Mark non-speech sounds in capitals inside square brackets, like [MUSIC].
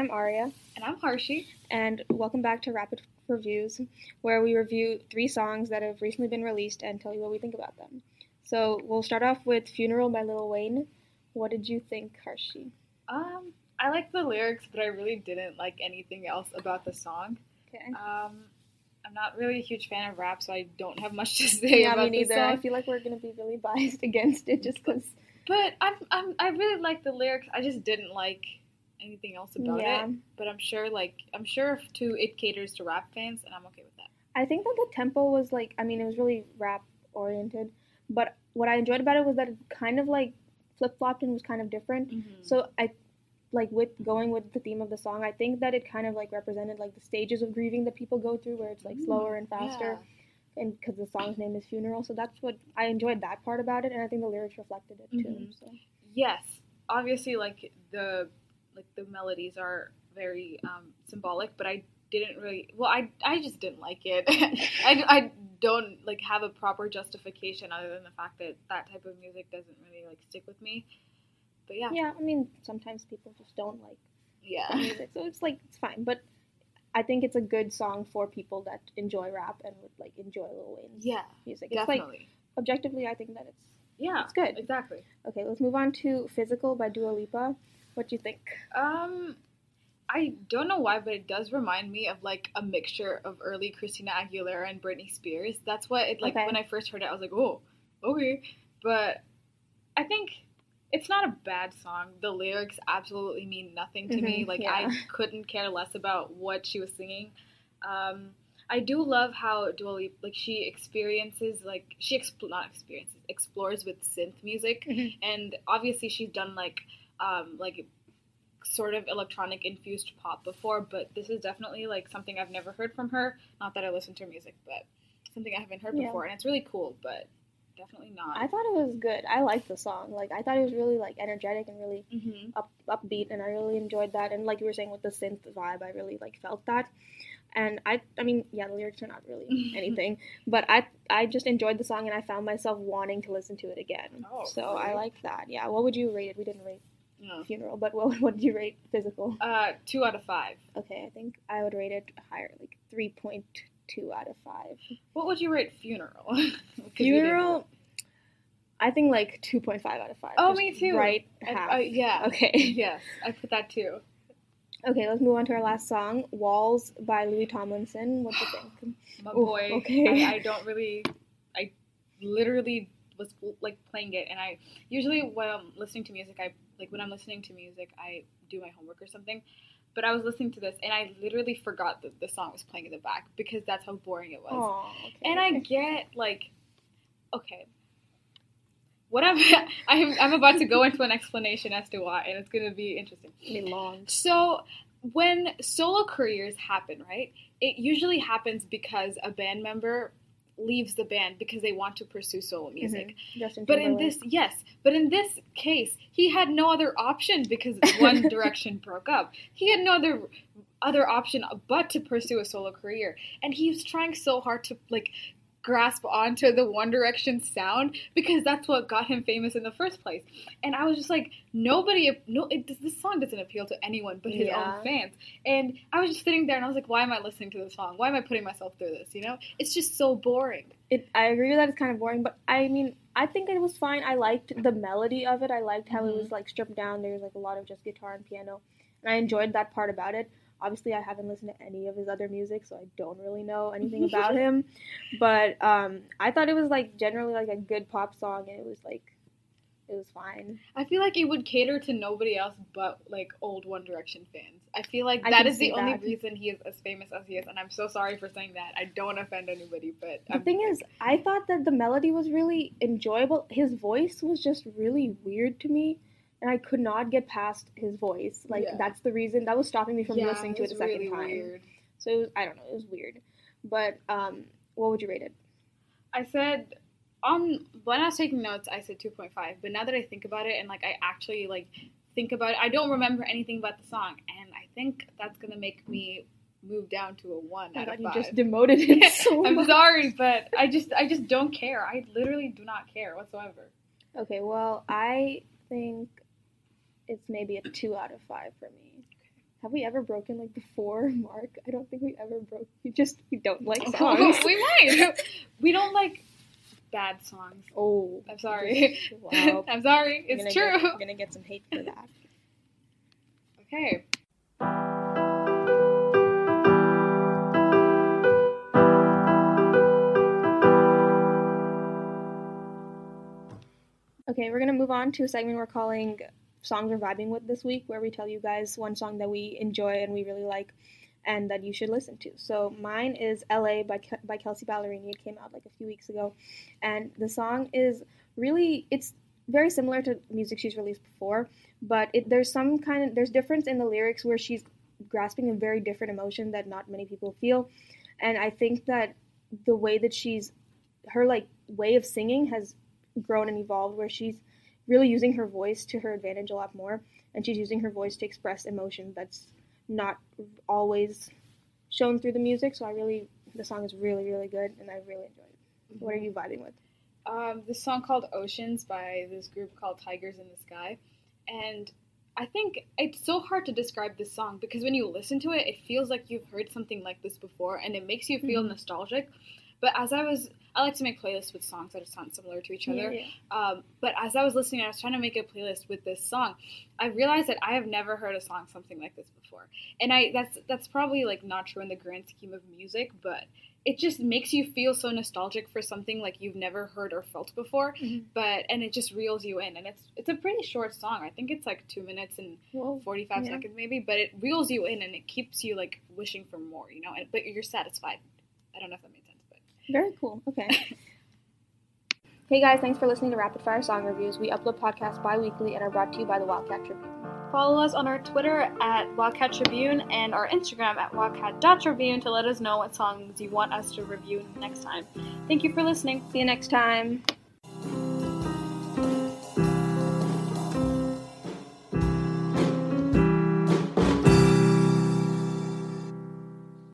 I'm Arya, And I'm Harshi. and welcome back to Rapid Reviews, where we review three songs that have recently been released and tell you what we think about them. So we'll start off with Funeral by Lil Wayne. What did you think, Harshi? Um, I like the lyrics, but I really didn't like anything else about the song. Okay. Um, I'm not really a huge fan of rap, so I don't have much to [LAUGHS] say yeah, about me the neither. I feel like we're gonna be really [LAUGHS] biased against it just because. But I'm, I'm, I really like the lyrics. I just didn't like anything else about Yeah. it. But I'm sure, like, I'm sure if to it caters to rap fans, and I'm okay with that. I think that the tempo was like, I mean, it was really rap oriented, but what I enjoyed about it was that it kind of like flip flopped and was kind of different. So I like with going with the theme of the song, I think that it kind of like represented like the stages of grieving that people go through, where it's like slower and faster, and because the song's name is funeral. So that's what I enjoyed that part about it, and I think the lyrics reflected it too. Mhm. So yes obviously like the like the melodies are very um, symbolic but i didn't really well i i just didn't like it [LAUGHS] I, I don't like have a proper justification other than the fact that that type of music doesn't really like stick with me but yeah yeah, I mean, sometimes people just don't like yeah music, so it's like it's fine, but. I think it's a good song for people that enjoy rap and would like enjoy Lil Wayne's yeah music. It's like definitely objectively, I think that it's yeah it's good. exactly Okay, let's move on to Physical by Dua Lipa. What do you think? um I don't know why, but it does remind me of like a mixture of early Christina Aguilera and Britney Spears. That's what it like Okay. when I first heard it, I was like, oh, okay. But I think it's not a bad song. The lyrics absolutely mean nothing to me. Mhm, Like yeah. I couldn't care less about what she was singing. Um, I do love how Dua Lipa, like she experiences like she expl- not experiences explores with synth music Mhm. and obviously she's done like um like sort of electronic infused pop before but this is definitely like something i've never heard from her not that i listen to her music but something i haven't heard Yeah. before and it's really cool but definitely not I thought it was good. I liked the song. Like I thought it was really like energetic and really hmm up upbeat, and I really enjoyed that. And like you were saying with the synth vibe, I really like felt that. And I, I mean, yeah, the lyrics are not really [LAUGHS] anything, but I, I just enjoyed the song, and I found myself wanting to listen to it again. Oh, so I like that. Yeah. What would you rate it? We didn't rate No. funeral, but what [LAUGHS] what did you rate physical? uh two out of five Okay, I think I would rate it higher, like three point two out of five. what would you rate funeral? [LAUGHS] Funeral, I think like two point five out of five. Oh, me too. Right I- half. I- yeah [LAUGHS] Okay. yes i put that too Okay, let's move on to our last song, "Walls" by Louis Tomlinson. What do you think? [GASPS] my Ooh, boy okay. I, I don't really i literally was like playing it and i usually when i'm listening to music i like when i'm listening to music i do my homework or something but i was listening to this and i literally forgot that the song was playing in the back because that's how boring it was Aw, okay. and i get like okay what i'm [LAUGHS] I'm, I'm about to go [LAUGHS] into an explanation as to why and it's going to be interesting Be long. so when solo careers happen, right? It usually happens because a band member leaves the band because they want to pursue solo mm-hmm. music. Justin But in this, yes, but in this case, he had no other option because [LAUGHS] One Direction broke up. He had no other other option but to pursue a solo career, and he was trying so hard to like grasp onto the One Direction sound because that's what got him famous in the first place. And I was just like, nobody, no, it, this song doesn't appeal to anyone but his Yeah. own fans. And I was just sitting there and I was like, why am I listening to this song? Why am I putting myself through this? You know, it's just so boring. it, I agree that. It's kind of boring, but I mean, I think it was fine. I liked the melody of it. I liked how it Mhm. was like stripped down. There was like a lot of just guitar and piano, and I enjoyed that part about it. Obviously, I haven't listened to any of his other music, so I don't really know [LAUGHS] anything about him. But um, I thought it was like generally like a good pop song, and it was like it was fine. I feel like it would cater to nobody else but like old One Direction fans. I feel like that is the see only reason he is as famous as he is, and I'm so sorry for saying that. I don't offend anybody, but The I'm, thing is, I thought that the melody was really enjoyable. His voice was just really weird to me, and I could not get past his voice. Like Yeah. that's the reason that was stopping me from yeah, listening to it was a second really time. Weird. So it was, I don't know, it was weird. But um, what would you rate it? I said on when I was taking notes, I said 2.5, but now that I think about it and like I actually like think about it, I don't remember anything about the song, and I think that's gonna make me move down to a one I out thought of you just demoted it [LAUGHS] so I'm much. sorry, but I just I just don't care. I literally do not care whatsoever. Okay, well, I think it's maybe a two out of five for me. have we ever broken like the four [LAUGHS] mark? I don't think we ever broke. We just we don't like oh, [LAUGHS] songs. we might. [LAUGHS] We don't like bad songs. Oh, I'm sorry. Wow. I'm sorry. It's gonna true. Get, we're gonna get some hate for that. Okay. Okay, we're gonna move on to a segment we're calling "Songs We're Vibing With" this week, where we tell you guys one song that we enjoy and we really like, and that you should listen to. So mine is "L.A." by Ke- by Kelsea Ballerini. It came out like a few weeks ago, and the song is really it's very similar to music she's released before, but it, there's some kind of there's difference in the lyrics where she's grasping a very different emotion that not many people feel, and I think that the way that she's her like way of singing has grown and evolved where she's really using her voice to her advantage a lot more and she's using her voice to express emotion that's not always shown through the music so i really the song is really really good and i really enjoyed it what are you vibing with Um, this song called Oceans by this group called Tigers in the Sky. And I think it's so hard to describe this song because when you listen to it, it feels like you've heard something like this before and it makes you feel Mhm. nostalgic. But as I was, I like to make playlists with songs that sound similar to each other. Yeah, Um, but as I was listening, I was trying to make a playlist with this song. I realized that I have never heard a song something like this before, and I that's that's probably like not true in the grand scheme of music, but it just makes you feel so nostalgic for something like you've never heard or felt before. Mhm. But and it just reels you in, and it's it's a pretty short song. I think it's like two minutes and Whoa. forty five Yeah. seconds maybe, but it reels you in and it keeps you like wishing for more, you know. And, but you're satisfied. I don't know if that but very cool. Okay. Hey guys. Thanks for listening to rapid fire song reviews. We upload podcasts bi-weekly and are brought to you by the wildcat tribune. Follow us on our Twitter at Wildcat Tribune and our Instagram at Wildcat.Tribune to let us know what songs you want us to review next time. Thank you for listening. see you next time